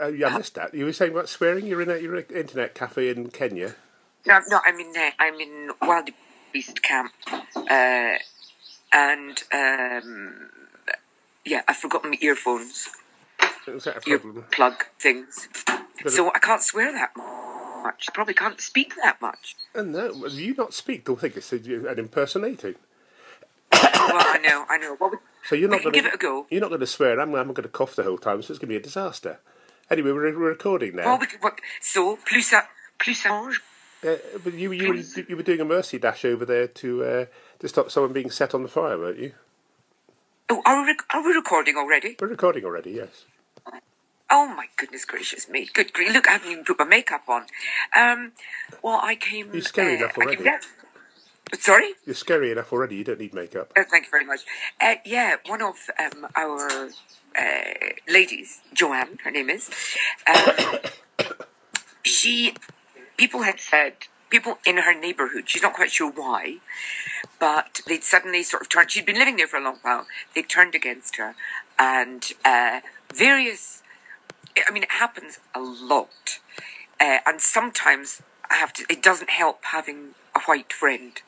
uh, yeah, I missed that. You were saying about swearing. You're in a you're an internet cafe in Kenya. No, no, I'm in uh, I'm in Wild Beast Camp, uh, and um, yeah, I've forgotten my earphones, Is that a problem? earplug things, so I can't swear that much. I probably can't speak that much. And no, you not speak. Don't think it's an impersonating. well, I know, I know. Well, we, So you're not going to give it a go. You're not going to swear. I'm, I'm going to cough the whole time, so it's going to be a disaster. Anyway, we're, we're recording now. We can, what, so plus ça, plus ça mange. Uh, but you, you, were, you were doing a mercy dash over there to uh, to stop someone being set on the fire, weren't you? Oh, are we, rec- are we recording already? We're recording already, yes. Oh my goodness gracious me! Good grief! Look, I haven't even put my makeup on. Um, well, I came. You're scary uh, enough came already. Sorry. You're scary enough already. You don't need makeup. Oh, thank you very much. Uh, yeah, one of um, our ladies, Joanne, her name is. Um, she, people had said, people in her neighbourhood, she's not quite sure why, but they'd suddenly sort of turned. She'd been living there for a long while. They turned against her, and uh, various. I mean, it happens a lot, uh, and sometimes I have to. It doesn't help having a white friend.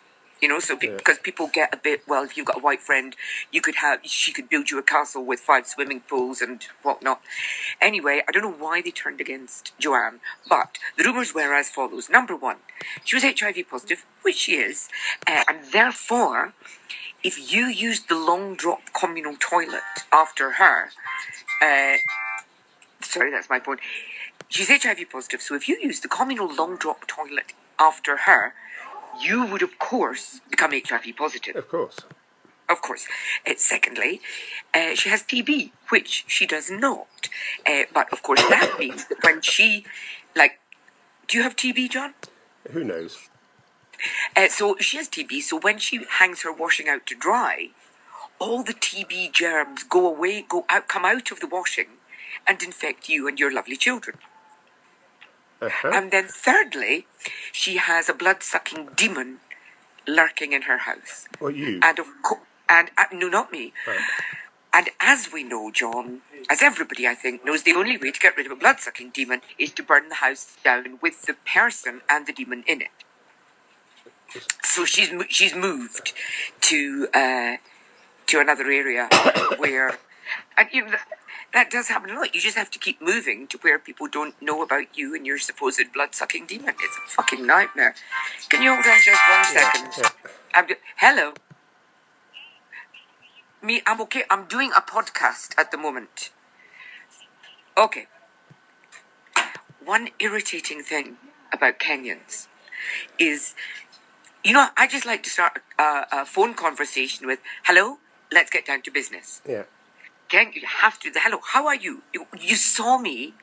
You know, so pe- Yeah. because people get a bit well, if you've got a white friend, you could have she could build you a castle with five swimming pools and whatnot. Anyway, I don't know why they turned against Joanne, but the rumours were as follows: number one, she was HIV positive, which she is, uh, and therefore, if you used the long drop communal toilet after her, uh, sorry, that's my point. She's HIV positive, so if you use the communal long drop toilet after her, you would, of course, become HIV positive. Of course. Of course. Uh, secondly, uh, she has TB, which she does not. Uh, but of course, that means that when she, like, do you have TB, John? Who knows? Uh, so she has TB. So when she hangs her washing out to dry, all the TB germs go away, go out, come out of the washing, and infect you and your lovely children. Uh-huh. And then thirdly, she has a blood-sucking demon lurking in her house. What you? And of course, and uh, no, not me. Right. And as we know, John, as everybody I think knows, the only way to get rid of a blood-sucking demon is to burn the house down with the person and the demon in it. So she's she's moved to uh, to another area where, and you know, that, does happen a lot. You just have to keep moving to where people don't know about you and your supposed blood-sucking demon. It's a fucking nightmare. Can you hold on just one second? yeah. Do- Hello. Me, I'm okay. I'm doing a podcast at the moment. Okay. One irritating thing about Kenyans is, you know, I just like to start a, a phone conversation with, "Hello, let's get down to business." Yeah. Ken, you have to. The hello, how are you? You, you saw me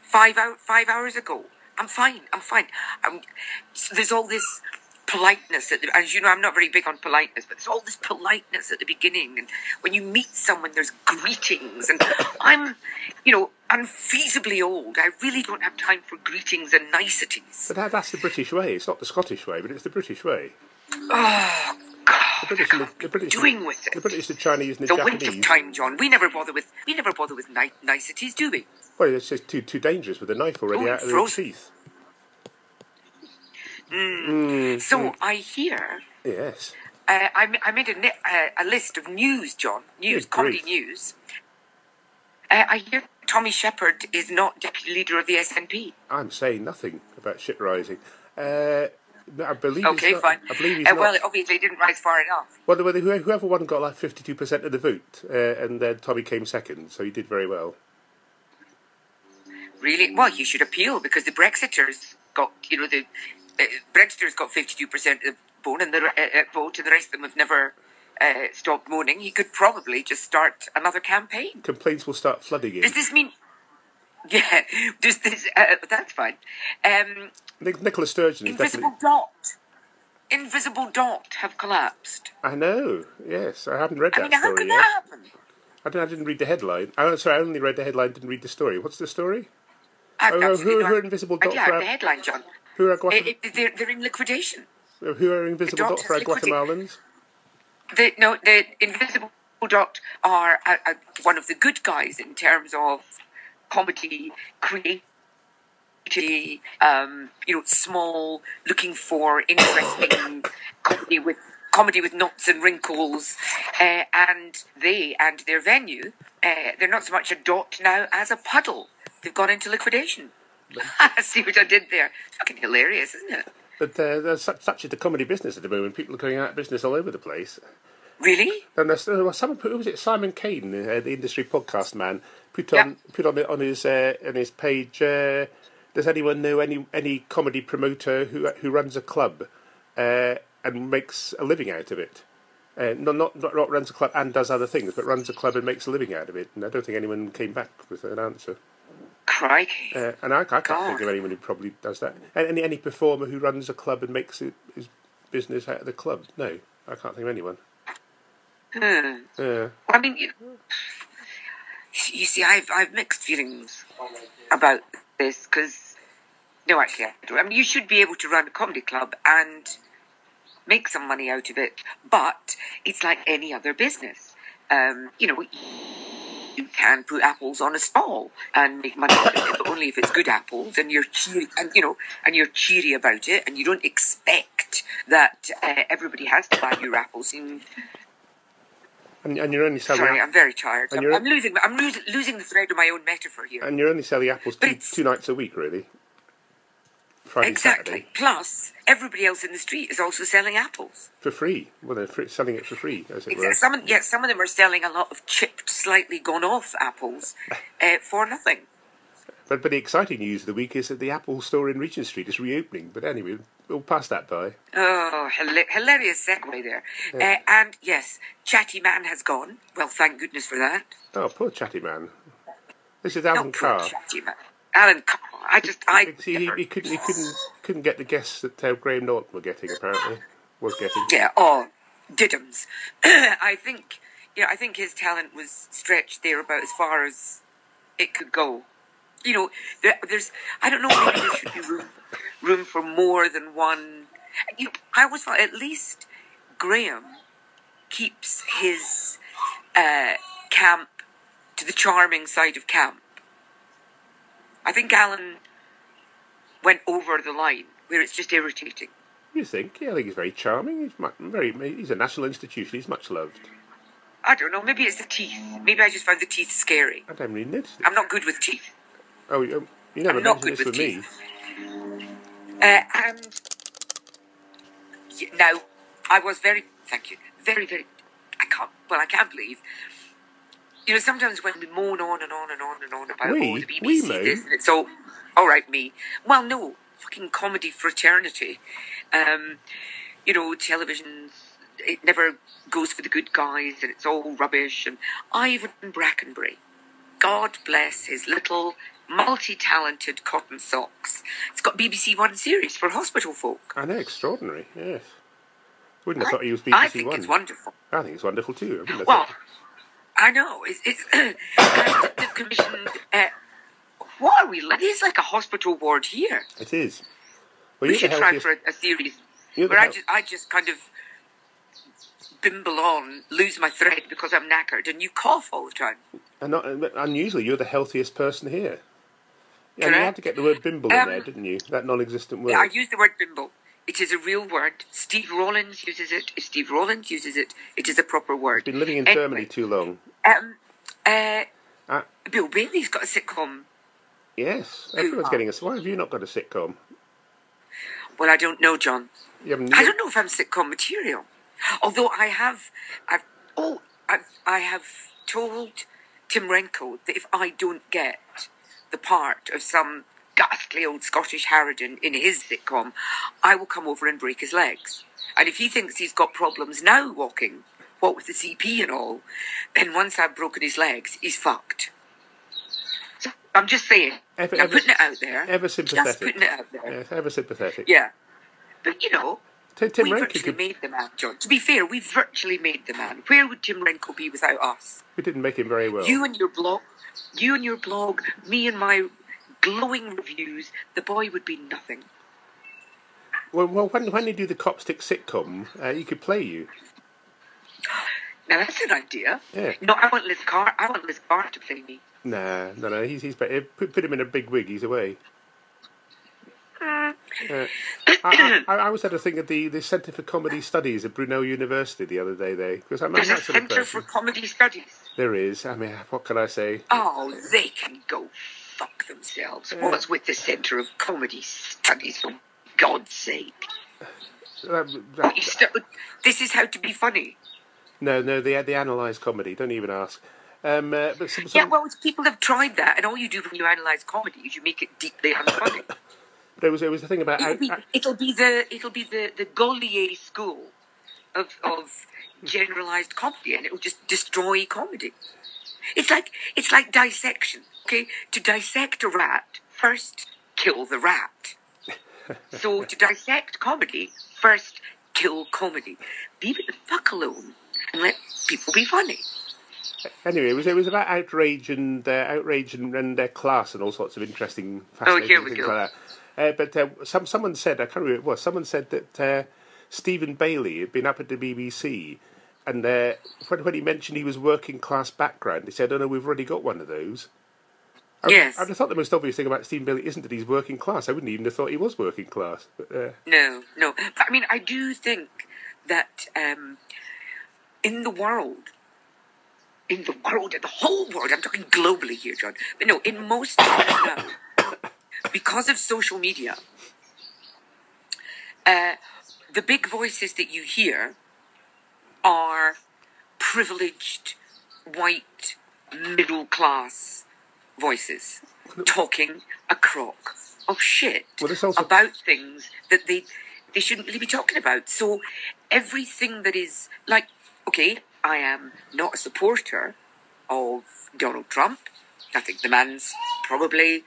five hour, five hours ago. I'm fine. I'm fine. I'm, so there's all this politeness. At the, as you know, I'm not very big on politeness, but there's all this politeness at the beginning. And when you meet someone, there's greetings. And I'm, you know, unfeasibly old. I really don't have time for greetings and niceties. But that, that's the British way. It's not the Scottish way, but it's the British way. Oh British, and the, the British, doing with it? the British, the Chinese, and The the Japanese. of time, John. We never bother with we never bother with ni- niceties, do we? Well, it's just too too dangerous with a knife already Oh, out of the teeth. So I hear Yes. Uh, I, I made a, ni- uh, a list of news, John. News, Good comedy grief. news. Uh, I hear Tommy Sheppard is not deputy leader of the SNP. I'm saying nothing about shit rising. Uh, I believe. he's Okay, not, fine. I believe he's Uh, well, it obviously didn't rise far enough. Well, whoever whoever one got like fifty-two percent of the vote, uh, and then Tommy came second, so he did very well. Really? Well, you should appeal because the Brexiters got, you know, the uh, Brexiters got 52% of the vote and the, uh, uh, vote, and the rest of them have never uh, stopped moaning. He could probably just start another campaign. Complaints will start flooding in. Does this mean? Yeah, does this? Uh, that's fine. Um, Nic- Nicola Sturgeon Invisible definitely. Dot. Invisible Dot have collapsed. I know. Yes, I haven't read I that mean, how story could yet. that happen? I, didn't, I didn't read the headline. Oh, sorry, I only read the headline. Didn't read the story. What's the story? I've Oh, who- who are Invisible Dot for- the headline, John. Who are Guatem- It- it- they're, they're in liquidation. who are invisible Dot for. Guatemalans? The, no, the Invisible Dot are uh, uh, one of the good guys in terms of comedy, creativity, um, you know, small, looking for interesting comedy with comedy with knots and wrinkles, uh, and they and their venue, uh, they're not so much a dot now as a puddle. They've gone into liquidation. See what I did there? It's fucking hilarious, isn't it? But uh, there's such, such is the comedy business at the moment. People are going out of business all over the place. Really? And there's, there was someone who was it? Simon Kane, uh, the industry podcast man, put on put on on his uh, on his page. Uh, does anyone know any any comedy promoter who who runs a club uh, and makes a living out of it? Uh, not, not not not runs a club and does other things, but runs a club and makes a living out of it. And I don't think anyone came back with an answer. Crikey. Uh, and I, I can't God. think of anyone who probably does that. Any any performer who runs a club and makes it, his business out of the club? No, I can't think of anyone. Hmm. Yeah. I mean, you, you see, I've I've mixed feelings about this because no, actually, I. I mean, you should be able to run a comedy club and make some money out of it, but it's like any other business. Um, you know, you can put apples on a stall and make money out of it, but only if it's good apples and you're cheery and you know and you're cheery about it and you don't expect that uh, everybody has to buy your apples. And And, and you're only selling Sorry, I'm very tired. I'm, I'm losing. I'm losing, losing the thread of my own metaphor here. and you're only selling apples two, two nights a week, really. Friday, exactly. Saturday Plus, everybody else in the street is also selling apples. for free. Well, they're free, selling it for free, as it were. Some, yeah, some of them are selling a lot of chipped, slightly gone off apples uh, for nothing. But but the exciting news of the week is that the Apple store in Regent Street is reopening. But anyway, we'll pass that by. Oh, hila- hilarious segue there. Uh, and yes, Chatty Man has gone. Well, thank goodness for that. Oh, poor chatty man. This is Alan Not poor Carr. Chatty Man. Alan Carr. I just, I. See, he, he couldn't he couldn't couldn't get the guests that uh, Graham Norton were getting. Apparently, was getting. Yeah, oh, diddums. I think, you know, I think his talent was stretched there about as far as it could go. You know, there, there's, I don't know, maybe there should be room, room for more than one. You know, I always thought at least Graham keeps his uh, camp to the charming side of camp. I think Alan went over the line where it's just irritating. You think? Yeah, I think he's very charming. He's very. He's a national institution. He's much loved. I don't know. Maybe it's the teeth. Maybe I just found the teeth scary. I don't really notice it. I'm not good with teeth. Oh, you, you never I'm not mentioned good this with with me. Uh, and y- now, I was very, thank you, very, very, I can't, well, I can't believe. You know, sometimes when we moan on and on and on and on about We? oh, the BBC We this and it's all, all right, me. Well, no, fucking comedy fraternity. Um, you know, television, it never goes for the good guys and it's all rubbish. And Ivan Brackenbury, God bless his little multi-talented cotton socks. It's got BBC One series for hospital folk. I know, extraordinary. Yes. Wouldn't have thought he was BBC One. I think One. it's wonderful. I think it's wonderful too. I Well, I know it's, it's they've commissioned. Uh, what are we? like? It's like a hospital ward here. it is. Well, we should try for a, a series where I just, I just kind of bimble on, lose my thread because I'm knackered, and you cough all the time. And not, and unusually, you're the healthiest person here. Yeah, and you had to get the word bimble in Um, there, didn't you? That non-existent word. Yeah, I use the word bimble. It is a real word. Steve Rollins uses it. If Steve Rollins uses it, it is a proper word. Been living in Anyway, Germany too long. Um, uh, Ah, Bill Bailey's got a sitcom. yes, everyone's getting a. Why have you not got a sitcom? Well, I don't know, John. I don't know if I'm sitcom material. Although I have, I've, oh, I've, I have told Tim Renkow that if I don't get the part of some ghastly old Scottish harridan in his sitcom, I will come over and break his legs. And if he thinks he's got problems now walking, what with the CP and all, then once I've broken his legs, he's fucked. So I'm just saying. Ever- I'm ever- putting it out there. ever sympathetic. Just putting it out there. Yes, ever sympathetic. Yeah. But you know, Tim, Tim we Renkow virtually could, made the man, John. To be fair, we've virtually made the man. Where would Tim Renkow be without us? we didn't make him very well. You and your blog, you and your blog, me and my glowing reviews. The boy would be nothing. Well, well when, when you do the Copstick sitcom, uh, he could play you. Now that's an idea. Yeah. No, I want Liz Carr. I want Liz Carr to play me. Nah, no, no. He's he's better. Put, put him in a big wig. He's away. Uh, I, I, I always had to think of the, the Centre for Comedy Studies at Brunel University the other day. There, because I'm, there's a that sort of Centre for. Comedy Studies. There is. I mean, what can I say? Oh, they can go fuck themselves. What's with the Centre of Comedy Studies, for God's sake? Um, that- st- this is how to be funny. no, no. They they analyse comedy. Don't even ask. Um, uh, but some, some, Yeah, well, people have tried that, and all you do when you analyse comedy is you make it deeply unfunny. there was there was a thing about. It'll be, it'll be the it'll be the the Gaulier school of of generalized comedy, and it'll just destroy comedy. It's like it's like dissection. Okay, to dissect a rat, first kill the rat. so to dissect comedy, first kill comedy. Leave it the fuck alone and let people be funny. Anyway, it was it was about outrage and uh, outrage and, and class and all sorts of interesting, fascinating Oh, here we things go. like that. Uh, but uh, some someone said I can't remember who it was. Someone said that uh, Stephen Bailey had been up at the BBC, and uh, when, when he mentioned he was working class background, he said, "Oh no, we've already got one of those." I, Yes. I'd have thought the most obvious thing about Stephen Bailey isn't that he's working class. I wouldn't even have thought he was working class. But, uh, No, no. But I mean, I do think that um, in the world, in the world, in the whole world, I'm talking globally here, John, but no, in most because of social media, uh, the big voices that you hear are privileged, white, middle class voices talking a crock of shit Well, also- about things that they they shouldn't really be talking about. So everything that is like, okay, I am not a supporter of Donald Trump. I think the man's probably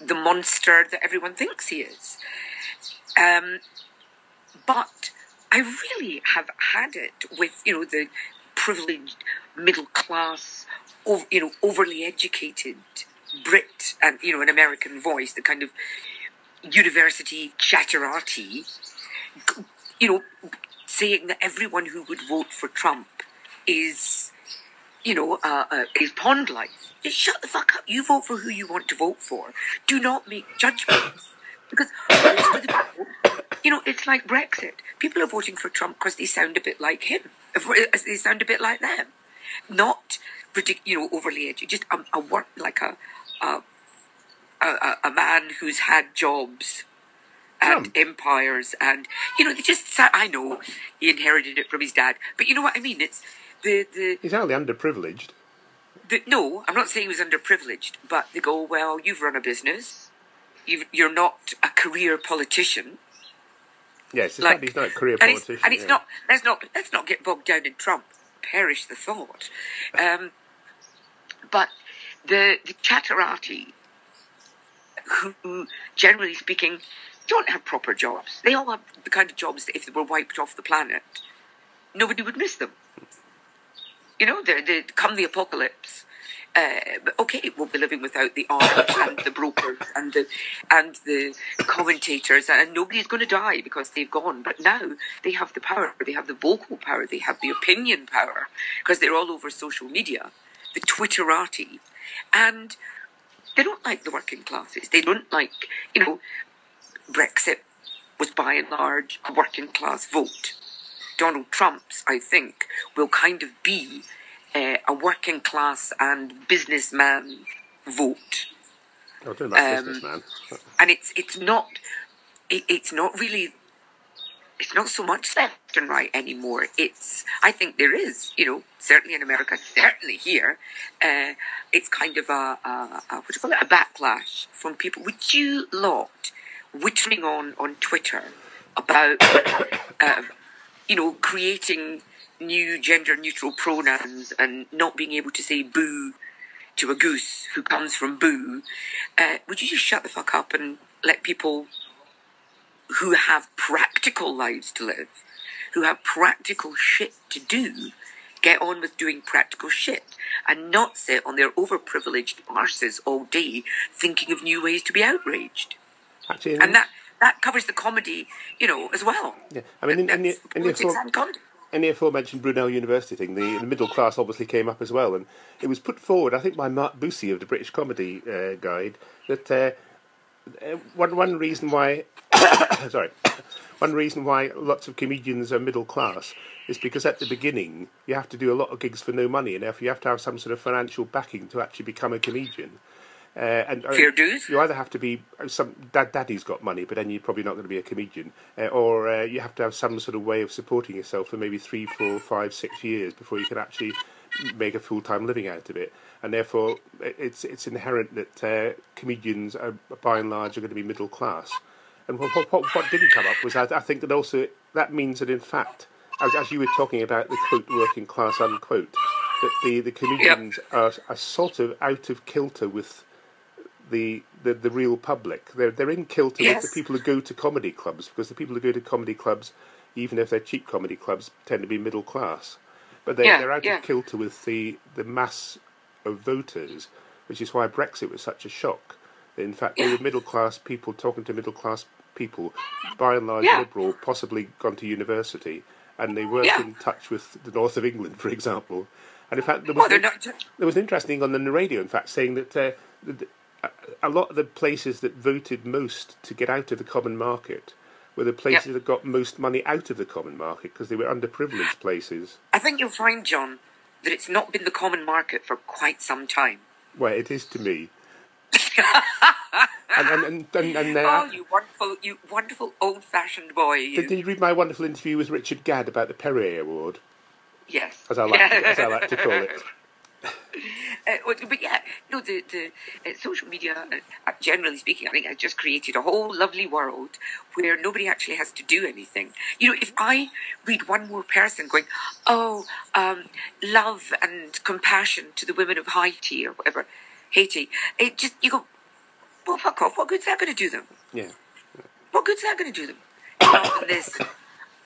the monster that everyone thinks he is. Um, but I really have had it with you know the privileged middle class, ov- you know, overly educated Brit and you know an American voice, the kind of university chatterati, you know, saying that everyone who would vote for Trump is, you know, uh, uh, is pond life. Just shut the fuck up. You vote for who you want to vote for. Do not make judgments because most of the people, you know, it's like Brexit. People are voting for Trump because they sound a bit like him. If- uh, They sound a bit like them, not you know overly edgy. Just um, a, a work like a a, a a- man who's had jobs and Trump. empires, and you know they just. I know he inherited it from his dad, but you know what I mean. It's the the he's only underprivileged. The, no, I'm not saying he was underprivileged, but they go, well, you've run a business. You've, you're not a career politician. Yes, Like, not, he's not a career and it's, politician. and it's yeah. not, let's not, let's not get bogged down in Trump. Perish the thought. Um, but the, the chatterati, who, generally speaking, don't have proper jobs. They all have the kind of jobs that if they were wiped off the planet, nobody would miss them. You know, the, the, come the apocalypse, uh, okay, we'll be living without the arms and the brokers and the and the commentators, and nobody's going to die because they've gone. But now they have the power, they have the vocal power, they have the opinion power because they're all over social media, the Twitterati, and they don't like the working classes. They don't like, you know, Brexit was by and large a working class vote. Donald Trump's, I think, will kind of be uh, a working class and businessman vote, I don't um, businessman. and it's it's not it, it's not really it's not so much left and right anymore. It's I think there is, you know, certainly in America, certainly here, uh, it's kind of a, a, a what do you call it, a backlash from people. Would you lot whittling on on Twitter about um, you know creating new gender neutral pronouns and not being able to say boo to a goose who comes from boo, uh, would you just shut the fuck up and let people who have practical lives to live, who have practical shit to do, get on with doing practical shit and not sit on their overprivileged arses all day thinking of new ways to be outraged? Actually, And that, that covers the comedy, you know, as well. yeah. I mean, in, in, the, in, the, and any aforementioned Brunel University thing, the, the, middle class obviously came up as well, and it was put forward, I think, by Mark Boosey of the British Comedy uh, Guide, that uh, uh one one reason why, sorry, one reason why lots of comedians are middle class is because at the beginning you have to do a lot of gigs for no money, and therefore you have to have some sort of financial backing to actually become a comedian. Uh, and uh, Fair dues. You either have to be uh, some dad, daddy's got money, but then you're probably not going to be a comedian, uh, or uh, you have to have some sort of way of supporting yourself for maybe three, four, five, six years before you can actually make a full time living out of it. And therefore, it's it's inherent that uh, comedians, are, by and large, are going to be middle class. And what, what, what didn't come up was I, I think that also that means that in fact, as, as you were talking about the quote working class unquote, that the the comedians yep. are, are sort of out of kilter with the, the, the real public. They're they're in kilter yes. with the people who go to comedy clubs because the people who go to comedy clubs, even if they're cheap comedy clubs, tend to be middle class. But they're, yeah, they're out yeah. of kilter with the, the mass of voters, which is why Brexit was such a shock. In fact, yeah. they were middle class people talking to middle class people, by and large liberal, possibly gone to university, and they weren't in touch with the north of England, for example. And in fact, there was, well, an, there was an interesting thing on the radio, in fact, saying that uh, a lot of the places that voted most to get out of the common market were the places yep. that got most money out of the common market because they were underprivileged places. I think you'll find, John, that it's not been the common market for quite some time. Well, it is to me. and, and, and, and, uh, oh, you wonderful, you wonderful old-fashioned boy! You. Did, did, you read my wonderful interview with Richard Gadd about the Perrier Award? Yes, as I like, to, as I like to call it. Uh, but yeah, no, the, the uh, social media, uh, generally speaking, I think has just created a whole lovely world where nobody actually has to do anything. You know, if I read one more person going, oh, um, love and compassion to the women of Haiti or whatever, Haiti, it just, you go, well, fuck off. What good's that going to do them? Yeah. What good's that going to do them? this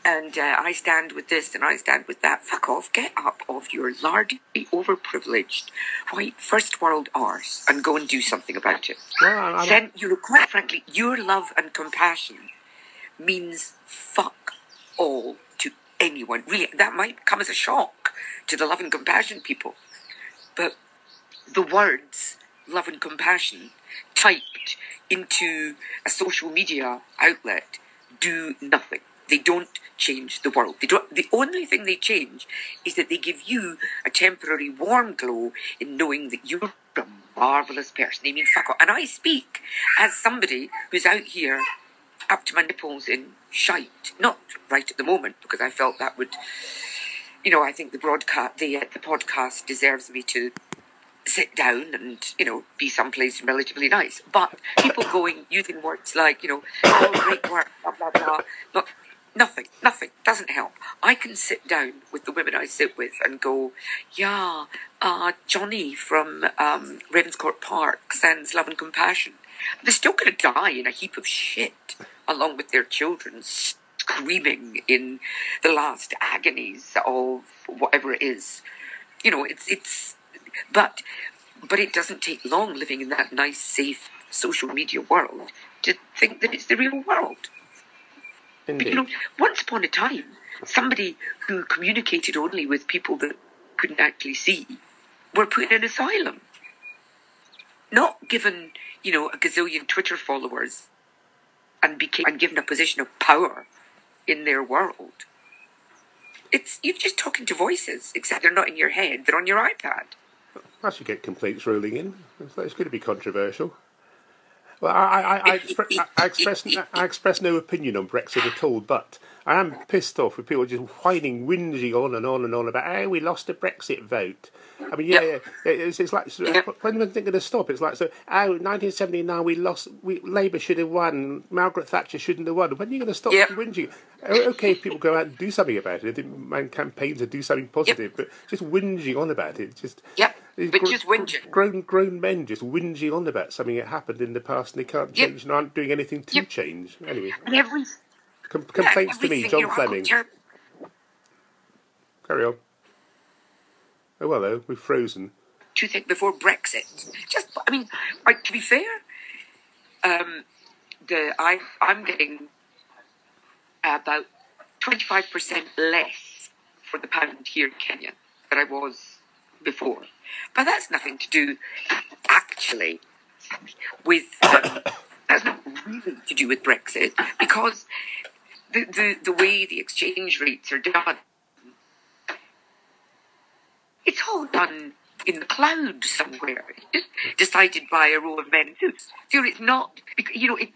and uh, I stand with this and I stand with that. Fuck off. Get up off your largely overprivileged white first world arse and go and do something about it. Well, then, you know, quite frankly, your love and compassion means fuck all to anyone. Really, that might come as a shock to the love and compassion people. But the words love and compassion typed into a social media outlet do nothing. They don't change the world. They don't, the only thing they change is that they give you a temporary warm glow in knowing that you're a marvellous person. They mean fuck all. And I speak as somebody who's out here up to my nipples in shite. Not right at the moment, because I felt that would, you know, I think the broadcast, the, uh, the podcast deserves me to sit down and, you know, be someplace relatively nice. But people going, using words like, you know, oh, great work, blah, blah, blah. Look, Nothing, nothing, doesn't help. I can sit down with the women I sit with and go, yeah, uh, Johnny from um, Ravenscourt Park sends love and compassion. They're still going to die in a heap of shit along with their children screaming in the last agonies of whatever it is. You know, it's, it's, but, but it doesn't take long living in that nice, safe social media world to think that it's the real world. Indeed. But, you know, once upon a time, somebody who communicated only with people that couldn't actually see were put in an asylum. Not given, you know, a gazillion Twitter followers and became and given a position of power in their world. It's you're just talking to voices, except they're not in your head; they're on your iPad. I should get complaints rolling in. It's going to be controversial. Well, I, I, I, expre- I, express I express no opinion on Brexit at all, but I am pissed off with people just whining, whinging on and on and on about, oh, we lost a Brexit vote. I mean, yeah, yeah. It's, it's like, when was it going to stop? It's like, so, oh, 1979, we lost, we, Labour should have won, Margaret Thatcher shouldn't have won. When are you going to stop yep. whinging? Oh, okay, if people go out and do something about it, man campaigns to do something positive, yep. but just whinging on about it, just. Yep. But just whinging. Grown, grown men just whinging on about something that happened in the past and they can't change and aren't doing anything to yep. change. Anyway. And every, Com- complaints yeah, to me, John Fleming. Ter- Carry on. Oh, well, though, we've frozen. Do you think before Brexit? Just, I mean, like, to be fair, um, the I I'm getting about twenty five percent less for the pound here in Kenya than I was before. But that's nothing to do, actually, with. Um, that's not really to do with Brexit because the, the, the way the exchange rates are done, it's all done in the cloud somewhere, decided by a row of men in suits. So it's not, you know, it,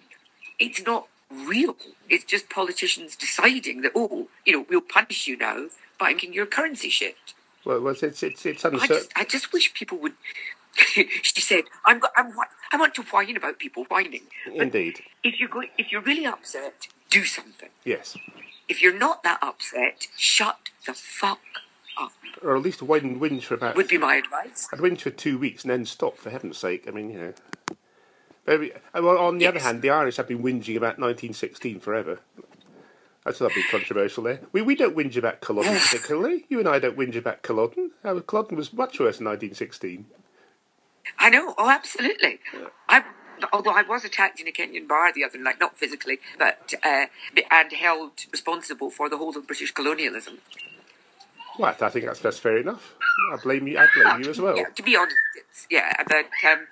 it's not real. It's just politicians deciding that, oh, you know, we'll punish you now by making your currency shift. Well, well it's it's it's I just, I just wish people would. she said, "I'm, I'm, I want to whine about people whining. But Indeed, if you're going, if you're really upset, do something. yes, If you're not that upset, shut the fuck up. or at least whinge, whinge for about. Would be my advice. I'd whinge for two weeks and then stop. For heaven's sake, I mean, you know. But, uh, well, on the other hand, the Irish have been whinging about 1916 forever. That's not been controversial there. We we don't whinge about Culloden particularly. You and I don't whinge about Culloden. Uh, Culloden was much worse in 1916. I know. Oh, absolutely. I, although I was attacked in a Kenyan bar the other night, not physically, but uh, and held responsible for the whole of British colonialism. Well, I think that's that's fair enough. I blame you. I blame you as well. Yeah, to be honest, it's, yeah, but um,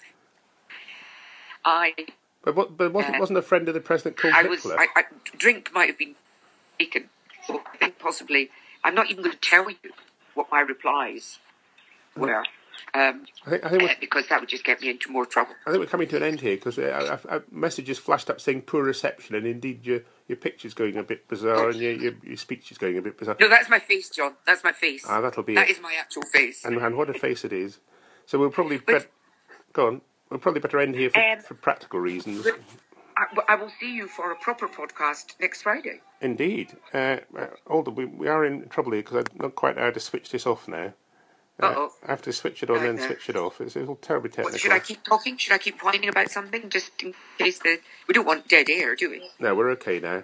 I But what? But wasn't Uh, wasn't a friend of the president called I was, I, I, drink might have been taken. I think possibly, I'm not even going to tell you what my replies were, um, I think I think uh, because that would just get me into more trouble. I think we're coming to an end here because a, a message has flashed up saying poor reception, and indeed your your picture's going a bit bizarre, and your your, your speech is going a bit bizarre. No, that's my face, John. That's my face. Ah, that'll be That it. is my actual face. And, and what a face it is. So we'll probably But- bet, go on. We'll probably better end here for, Um, for practical reasons. But I, I will see you for a proper podcast next Friday. Indeed. Uh, uh, we, we are in trouble here because I'm not quite how to switch this off now. Uh. I have to switch it on and then uh, switch it off. It's, it's all terribly What, technical. should I keep talking? Should I keep whining about something just in case the we don't want dead air, do we? No, we're okay now.